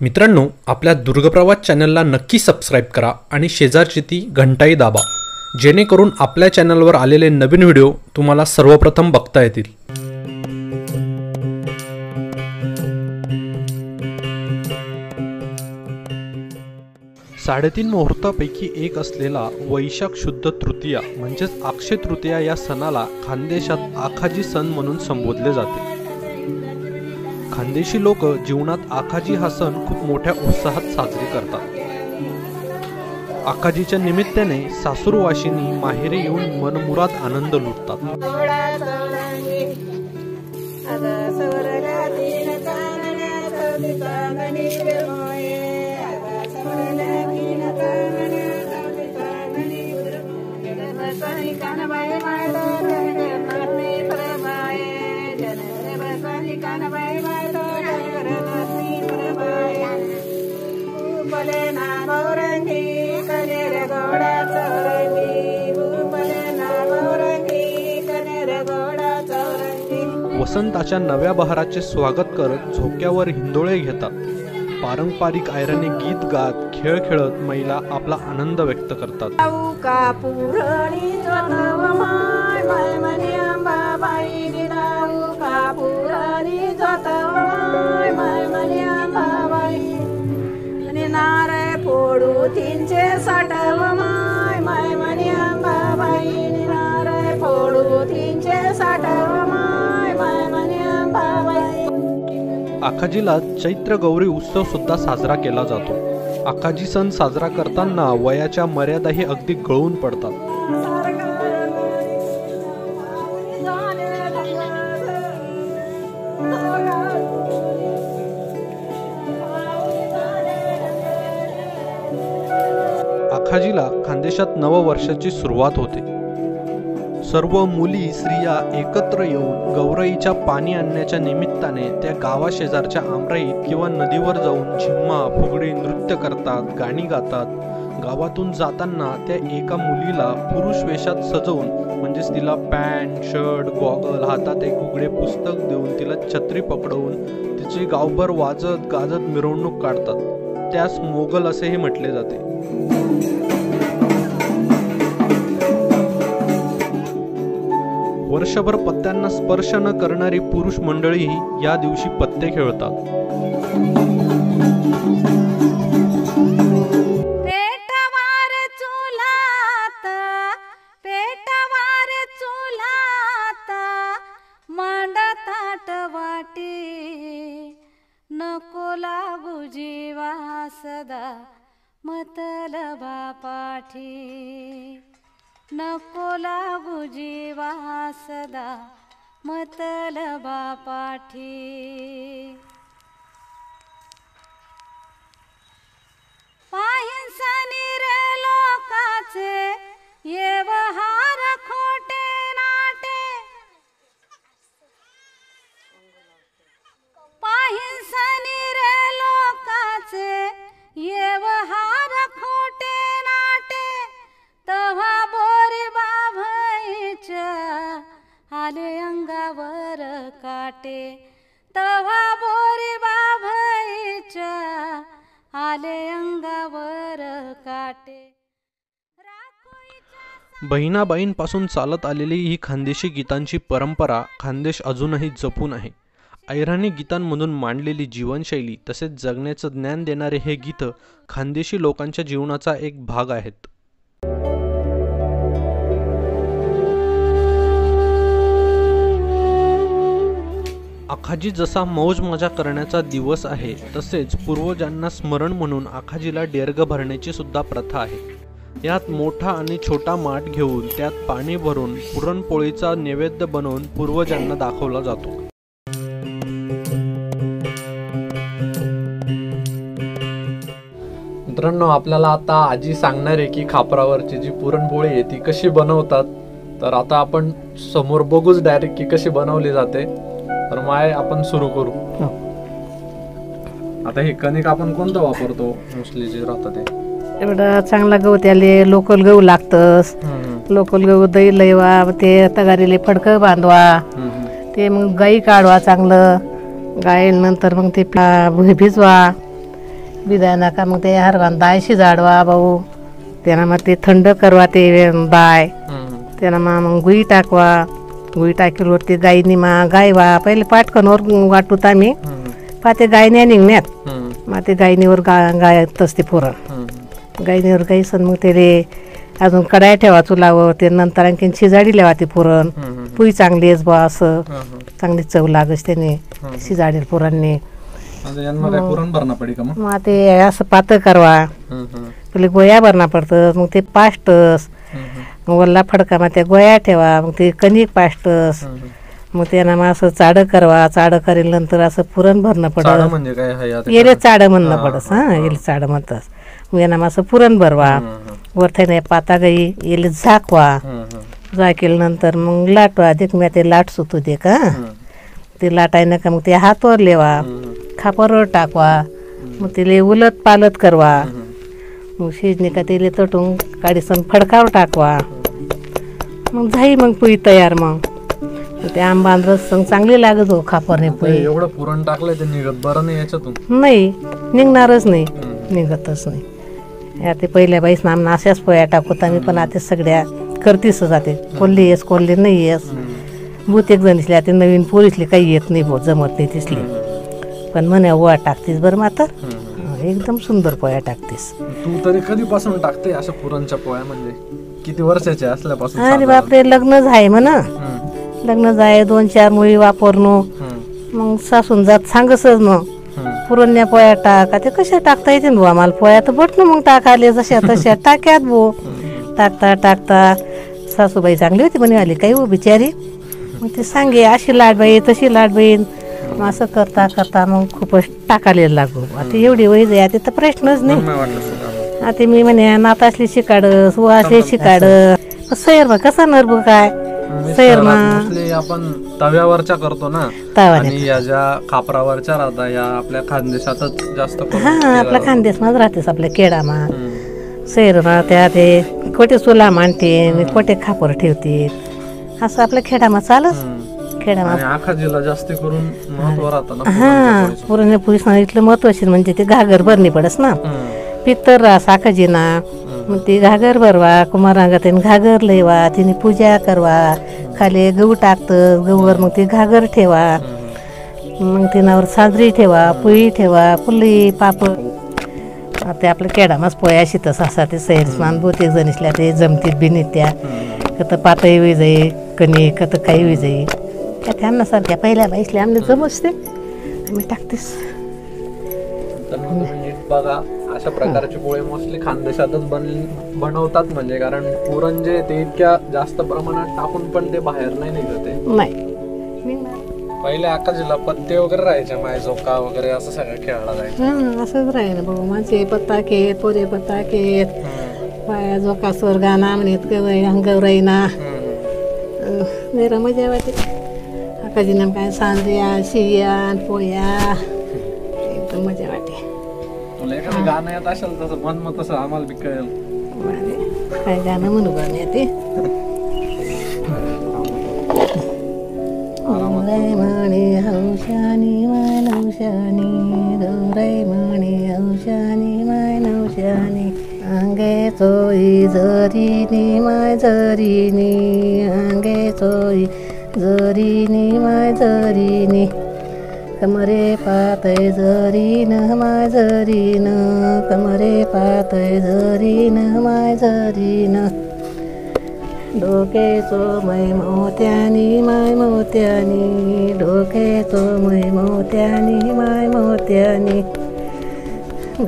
मित्रांनो आपल्या दुर्गप्रवास चॅनलला नक्की सबस्क्राईब करा आणि शेजारची ती घंटाही दाबा. जेणेकरून आपल्या चॅनलवर आलेले नवीन व्हिडिओ तुम्हाला सर्वप्रथम बघता येतील. साडेतीन मुहूर्तापैकी एक असलेला वैशाख शुद्ध तृतीया म्हणजेच अक्षय तृतीया या सणाला खानदेशात आखाजी सण म्हणून संबोधले जाते. खानदेशी लोक जीवनात आखाजी हा सण खूप मोठ्या उत्साहात साजरे करतात. आखाजीच्या निमित्ताने सासूरवाशिनी माहेरी येऊन मनमुरात आनंद लुटतात. वसंताच्या नव्या बहाराचे स्वागत करत झोक्यावर हिंदोळे घेतात. पारंपरिक आयराने गीत गात खेळ खेळत महिला आपला आनंद व्यक्त करतात. नारे फोडू जोतव माय आखाजीला चैत्र गौरी उत्सव सुद्धा साजरा केला जातो. आखाजी सण साजरा करताना वयाच्या मर्यादाही अगदी गळून पडतात. आखाजीला खानदेशात नववर्षाची सुरुवात होते. सर्व मुली स्त्रिया एकत्र येऊन गौरईच्या पाणी आणण्याच्या निमित्ताने त्या गावाशेजारच्या आमराईत किंवा नदीवर जाऊन झिम्मा फुगडी नृत्य करतात गाणी गातात. गावातून जाताना त्या एका मुलीला पुरुष वेशात सजवून म्हणजेच तिला पॅन्ट शर्ट गॉगल हातात एक उघडे पुस्तक देऊन तिला छत्री पकडवून तिची गावभर वाजत गाजत मिरवणूक काढतात. त्यास मोगल असेही म्हटले जाते. वर्षभर पत्त्यांना स्पर्श न करणारी पुरुष मंडळीही या दिवशी पत्ते खेळतात. नको लागू जीवा सदा मतलबा पाठी. बहिणाबाईंपासून चालत आलेली ही खानदेशी गीतांची परंपरा खानदेश अजूनही जपून आहे. ऐराणी गीतांमधून मांडलेली जीवनशैली तसेच जगण्याचं ज्ञान देणारे हे गीत खानदेशी लोकांच्या जीवनाचा एक भाग आहेत. आखाजी जसा मौज मजा करण्याचा दिवस आहे तसेच पूर्वजांना स्मरण म्हणून आखाजीला डेरग भरण्याची सुद्धा प्रथा आहे. यात मोठा आणि छोटा माठ घेऊन त्यात पाणी भरून पुरणपोळीचा नैवेद्य बनवून पूर्वजांना दाखवला जातो. मित्रांनो आपल्याला आता आजी सांगणार आहे की खापरावरची जी पुरणपोळी आहे ती कशी बनवतात. तर आता आपण समोर बघूच डायरेक्ट की कशी बनवली जाते. तर माय आपण सुरू करू. आता हे कणिक आपण कोणतं वापरतो? मोस्टली जे राहतं ते. एवढं चांगला गहू त्याले लोकल गहू लागतस लोकल गहू दही लयवा ते तगारीले फडकं बांधवा. ते मग गाई काढवा चांगलं. गाई नंतर मग ते पा- भिजवा. बिदायना का मग ते हरवान दाय शिजाडवा भाऊ. त्यानं मग ते थंड करवा ते दाय. त्यानं मग मग गुई टाकवा. गुई टाकीवर ते गाईनी मा गायवा पहिले पाटकनवर वाटूत आम्ही. पाते गायन्या निघण्यात. मग ते गायनीवर गा गायत असते पुरण गायनीवर गाईसन मग त्याले अजून कडाया ठेवा चुलावर ते नंतर आणखीन शिजाडी लेवा ते पुरण. पुई चांगली आहेच बा असं. चांगली चव लागस त्याने शिजाडेल पुरांनी. यांना काय पुरण भरणा पडी का मग? मग ते असं पातळ करवा. पहिले गोया भरणा पडतं मग ते पाष्टस मग वल्ला फडका मग त्या गोया ठेवा मग ते कणिक पाष्टस मग त्यांना मग असं चाडं करवा चाडं करेल नंतर असं पुरण भरणं चाडं पडत म्हणजे काय? हाय आता? येले चाडं म्हणणं पडस हा येले चाडं मग असं पुरण भरवा. वरथाने पाता गाई येले झाकवा. झाकेल्यानंतर मग लाटवा. देख मी ते लाट सुतू दे का. ते लाटायनं का मग ते हातवर लेवा. खापरवर टाकवा. मग तिले उलट पालत करवा. मग शिजणे का तिले तटून काडीसन फडकावर टाकवा. मग झाई मग पुई तयार मग. ते आंबा संग चांगली लागत हो खापरने पुई एवढं पुरण टाकलंय ते निघत बरं नाही याच्यातून. नाही निघणारच नाही. निघतच नाही. आता पहिल्या बाईस नाम अशाच पोया टाकूत आम्ही पण आता सगळ्या करतीस जाते. कोल्हे येस कोल्हे नाही येस. बहुतेक जणीसले आता नवीन पोरीसले काही येत नाही भाऊ जमत नाही तिसले पण म्हणे वा टाकतीस बरं माता. एकदम सुंदर पोया टाकतीस. तू तरी कधीपासून टाकते अशा पुरणच्या पोळ्या म्हणजे? किती वर्षाच्या असल्यापासून अरे? बापरे लग्न झाय म्हण. लग्न जाय दोन चार मुळी वापरणं मग सासून जात सांगसच मग. पुरण्या पोया टाका. ते कशा टाकता येते बुवा? आम्हाला पोया तर बट ना मग टाकाले जशा तशा टाक्यात भो टाकता टाकता. सासूबाई चांगली होती म्हणे आली काही हो बिचारी. मग ते सांगे अशी लाटबाई तशी लाटबाई मग असं करता करता मग खूपच टाकायला लागू. आता एवढी वय जाय आता तर प्रश्नच नाही. आता मी म्हणे नातासली शिकाड सुवासले शिकाड सैर मग कसा नरबू काय? आपण तव्यावरच्या करतो ना. आणि या ज्या खापरावरच्या राहता या आपल्या खानदेशातच जास्त हा केल्या आपला खानदेशमध्ये राहतेस आपल्या केडामा. सैरमा त्या ते कोठे चुला मांडते कोठे खापर ठेवते. असं आपल्या खेडामा चालच. हं. खेडामा आणि आखाजीला जास्त करून महत्त्व राहतं ना हा पुरण पुरुष इथलं महत्त्वाचे म्हणजे ते घागर भरणी पडस ना. पित्तर रा साखजीना मग ती घागर भरवा कुमारांगा त्याने घागर लेवा तिने पूजा करवा खाली गहू टाकतं गहूवर मग ती घागर ठेवा मग तिनावर साजरी ठेवा पोळी ठेवा पुली पापड ते आपलं केडामाच पोया शितस असा ते सैरस्मान बहुतेक जणीसल्या ते जमतीत बिनीत त्या कत पातळी विजयी कणी कत काही विजयी. त्या त्यांना सारख्या पहिल्या बाईसल्या आम्ही जमसते आम्ही टाकतेस. म्हणजे बघा अशा प्रकारचे पोळे मोस्टली खानदेशातच बन बनवतात म्हणजे. कारण पुरण जे ते इतक्या जास्त प्रमाणात टाकून पण ते बाहेर नाही निघत आहे. नाही. पहिले आकाजीला पत्ते वगैरे राहायचे माय झोका वगैरे असं सगळं खेळला जायचं. हां असंच राहील भाऊ माझे पत्ता खेत पोरे पत्ता खेत पाया झोका स्वर गाणा म्हणत गवई गौराईना जरा मजा वाटे आकाजी नाम काय सांजऱ्या शिया पोया. गाणं येत असेल तसं मन मग तसं आम्हाला बी कळेल बरे. काय गाणं म्हणू मी ते गौराई म्हणे हौशानी माय नवशानी गौराई म्हणे हौशानी माय नवशानी अंगे चोई जरीनी माय जरीनी अंगे चोई जरीनी माय जरीनी कमरे पातय जरीन माय जरीन कमरे पातय जरीन माय जरीन डोके चोमय मोत्यानी माय मोत्यानी डोके चोमय मोत्यानी माय मोत्यानी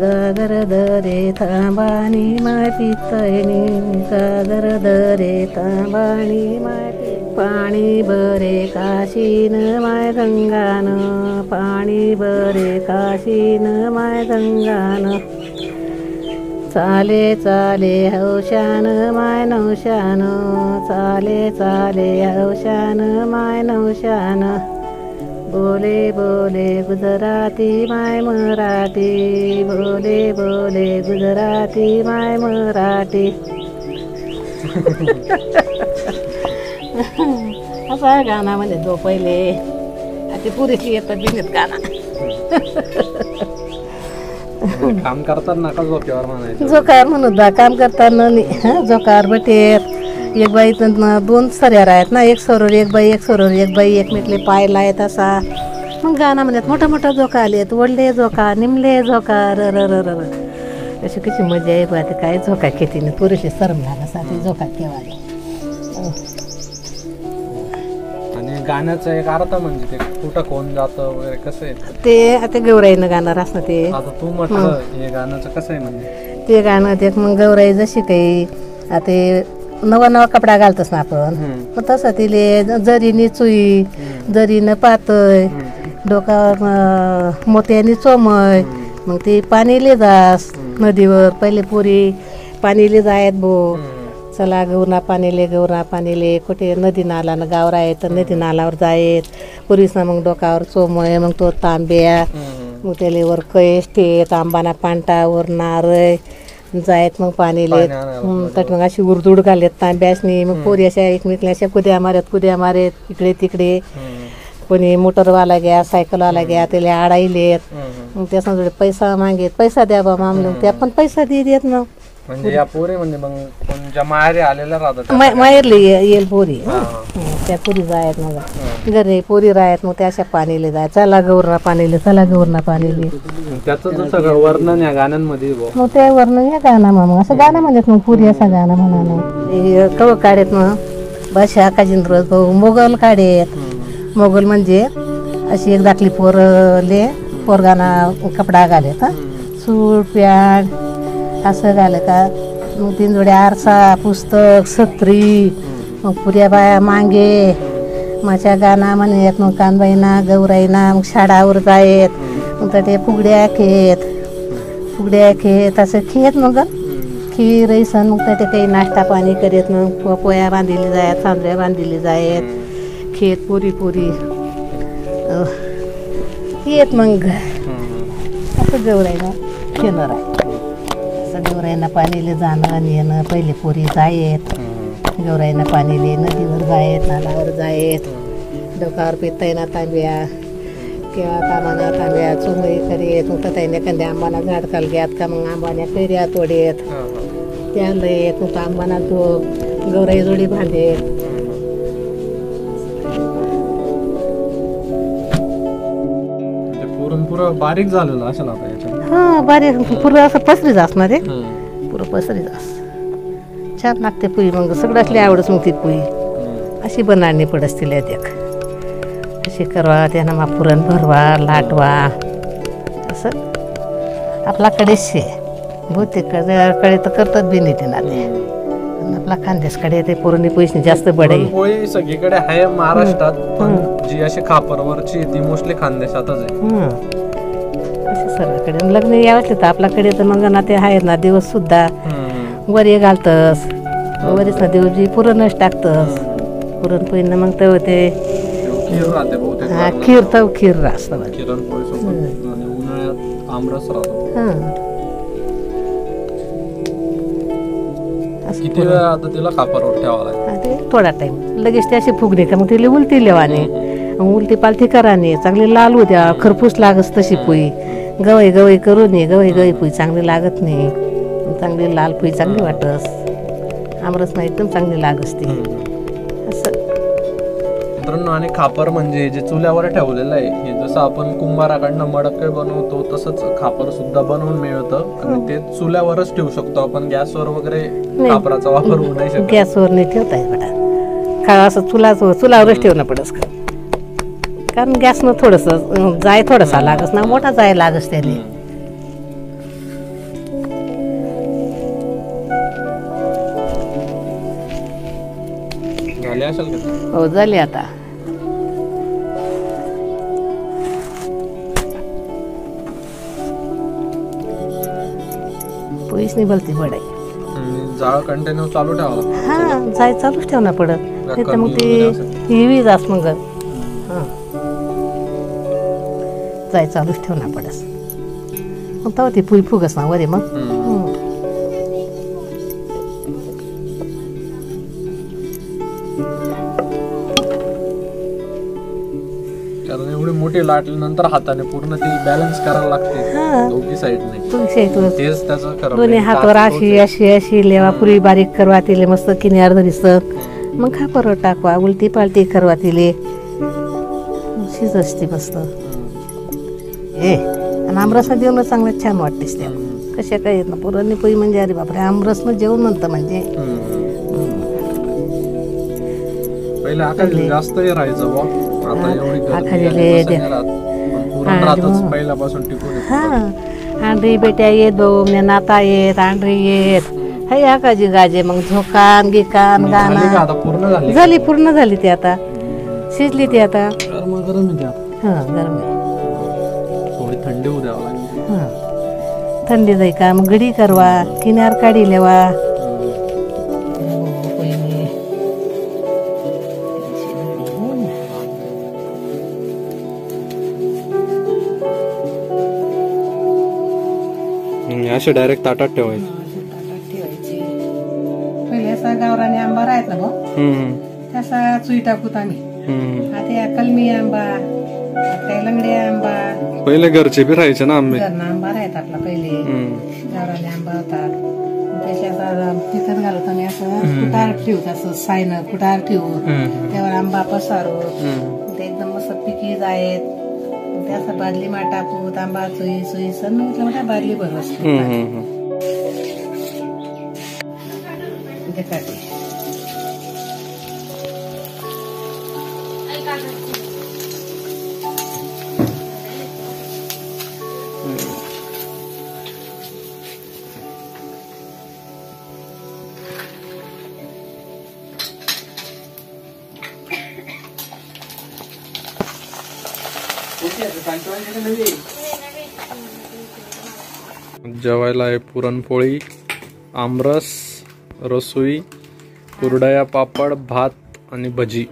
गागर दरे थांबानी माय पितयनी गागर दरे थांबानी माय पि- पाणी बरे काशीन माय गंगान. पाणी बरे काशीन माय गंगान. चाले चाले हौशान माय नवशान चाले चाले हौशान माय नवशान बोले बोले गुजराती माय मराठी. बोले बोले गुजराती माय मराठी. असा आहे गाणं म्हणजे जो पहिले. आता पुरेशी येतात बिनेत गाणं काम करतात नका झोक्यावर म्हणायचं. जोकार म्हणून बा काम करताना नी- हं, जोकार बटेर. एक बाई तर न- दोन सऱ्या आहेत ना एक सरोवर एक बाई एक सरोवर एक बाई एकमेकले पाय लायत असा. मग गाणं म्हणत मोठा मोठा झोका आलेत वडले झोका निमले झोका र र र र र. अशी कशी मजा आहे बा ते काय झोका खेतीने पुरेशी सरम लागण्यासाठी झोका ठेवाले आणि गाण्याचा एक अर्थ म्हणजे ते कुठं कोण जातं वगैरे कसं आहे? ते आता गौराईनं गाणार असं ते. आता तू म्हटलं हे. गाण्याचं कसं आहे म्हणजे? ते गाणं ते मग गौराई जशी काही आता नवा नवा कपडा घालतोस ना आपण मग तसं तिले जरीने चुई जरीनं पातय डोक्यावर अं, मोत्याने चोमय मग ते पाणीले जास नदीवर पहिले पुरी पाणीले जायत भो. चला गौरा पाणीले गौरा पाणीले कुठे नदी नाला ना गावर आहे तर नदी नालावर जायत. पुरीसना मग डोकावर चोमय मग तो तांब्या मग त्याले वर कैस ते तांबाना पांटा वर नारळ जायत मग पाणीले तर मग अशी उरदुड घालत तांब्यासनी मग पोरी अशा एकमेकल्या अशा कुद्या मारत कुद्या मारत इकडे तिकडे. कोणी मोटरवाला घ्या सायकलवाला घ्या त्याला आडाईलेत मग जोडे पैसा मागेत पैसा द्या बा मामले त्या पण पैसा दे देत मग म्हणजे या पोरे म्हणजे मग कोणत्या माहेरी आलेल्या राहतात मा- माहेरले ये- येईल पोरी. हा. त्या पोरी जायत मग. घरी पोरी राहत मग त्या अशा पाणीले जाय. चला गौरना पाणीले चला गौरना पाणीले. त्याचं जसं सगळं वर्णन या गाण्यांमध्ये बुवा. मग त्यावरनं या गाणं मग. असं गाणं म्हणत मग पुरी असा गाणं म्हणा कव काढेत मग. भाषा काजिंद्र भाऊ मोगल काढेत. मोगल म्हणजे अशी एक दाखली पोरले पोरगाना कपडा घालेत सूट पॅन्ट असं घालं का? मग तीन जोडे आरसा पुस्तक सत्री मग पुऱ्या बाया मांगे माझ्या गाणं म्हणत मग कानबाईना गौराईना मग शाळावर जायत मग ते फुगड्या खेत फुगड्या खेत असं खेत मग खीर सण मग ते काही नाश्ता पाणी करीत मग पो- पोया बांधिली जायत तांदळ्या बांधिली जायत. खेत पुरी पुरी येत मग. असं गौराईनं खेळणार आहे. गौराईनं पाणीले जाणं आणि येणं पहिले पोरी जायत. गौराईनं पाणीले नदीवर जायत नालावर जायत. डोकावर पितायना तांब्या किंवा तामाना तांब्या चुंगई करीत. मग ताईने एखाद्या आंबाना झाड घ्यात का मग आंबाण्या कैऱ्या तोडेत. त्या लयत मग आंबाना तो गौराई जोडी बांधेत. ते पुरण पुरं बारीक झालेलं असेल आता याच्यात. हा बारीक पुरं असं पसरीच असणार आहे. पुरं पसरीच अस. छान लागते पुई मग. सगळं असली आवडच मग ती पुई अशी बनाडणी पडस तिला देख अशी करवा त्यांना मा पुरण भरवा लाटवा. असं. आपल्याकडे शे बहुतेककडे तर करतात बी नाही त्यांना ते पण आपला खानदेशकडे ते पुरणी पैसे जास्त बडे पुरणपोळी सगळीकडे आहे महाराष्ट्रात पण जी अशी खापरवरची ती मोस्टली खानदेशातच आहे. असे सर्वकडे. लग्न यावंच तर आपल्याकडे तर मग ना ते आहेत ना दिवस सुद्धा. वरी घालतस वरीच ना दिवस पुरणच टाकतस. पुरणपोळीनं मग तर ते हा. खीर तर खीर हं. असं किती वेळ आता तिला खापरवर ठेवावं लागेल? हा, ते थोडा टाइम लगेच ते अशी फुगणे का मग तिला उलटी लेवाने. उलटी पालती कराने. चांगली लाल होत्या खरपूस लागस तशी पोळी. गवई गवई करू नये गवई गवई पोळी चांगली लागत नाही चांगली लाल पोळी चांगली वाटस. आमरस नाही एकदम चांगली लागस ती. असं. मित्रांनो आणि खापर म्हणजे जे चुल्यावर ठेवलेलं आहे हे जसं आपण कुंभाराकडनं मडके बनवतो तसंच खापर सुद्धा बनवून मिळतं. आणि ते चुल्यावरच ठेवू शकतो आपण. गॅसवर वगैरे खापराचा वापर होऊ नाही शकत. गॅसवर नाही ठेवता येत बेटा का असं चुला चुलावरच ठेवणं पडस का कारण गॅसनं थोडंसं जाय थोडासा लागस ना मोठा जाय लागस त्याने झाले असेल का? हो झाले आता. पोलीस नाही बोलते जाळ कंटिन्यू चालू लागतो हा जाय चालूच ठेवणं पडत. नाही तर मग ती. हिवी जास मग. हा. जाय चालूच ठेवणं पडस मग तेव्हा ती पुई फुगस ना वरे मग. कारण एवढी मोठी लाटल्यानंतर हाताने पूर्ण ती बॅलन्स करायला लागते. हा. दोघी साईडने आहे तेच त्याचं खरं दोन्ही main हातावर अशी अशी अशी लेवा पुरी बारीक करवा तिले मस्त किनार धरिसत मग खापरवर टाकवा उलटी पालटी करवा तिले. शिज असते मस्त. ए आणि आमरसनं जेवण चांगलं छान वाटतेस त्या कशा काय येत ना पुराणी पोई म्हणजे अरे बापरे आमरसनं जेवण म्हणतं म्हणजे. पहिले आकाश जास्त हे राहायचं बुवा. आता एवढी गर्दी आखाजीले आहे, दे. बसायला राहत. पण पुरण हा, राहतच मग. पहिल्यापासून टिकून येतं. हा आंढरी बेट्या येत भाऊ म्हणजे नाता येत आंढरी येत हे आकाजी गाजे मग झोकान गिकान झाली का गाणं आता पूर्ण झाली झाली पूर्ण झाली ती आता शिजली ती आता गरम गरम आहे ते आता. हा गरम आहे. थोडी होऊ द्यावं हा. थंडी जाई का? मग घडी करवा किनार काढी लेवा असे डायरेक्ट ताटात ठेवायचे. पहिले असा गावराने आंबा राहत ना भाऊ तसा चुई टाकूत आम्ही आता या कलमी आंबा काही लंगडी आंबा पहिले घरचे बी राहायचे ना आंबे घरना आंबा राहत आपला पहिले. गावराने आंबा होता त्याच्यात तिथं घालत आम्ही असं कुटार ठेवू असं सायनं कुटार ठेवू? त्यावर आंबा पसारू. ते एकदम मस्त पिकी जायत. ते असं बादली मा टाकू आंबा चुई चुई सण म्हटलं मोठ्या बादली भर असते ते काढते. जेवायला आहे पुरणपोळी आमरस रसोई कुरडया पापड भात आणि भजी.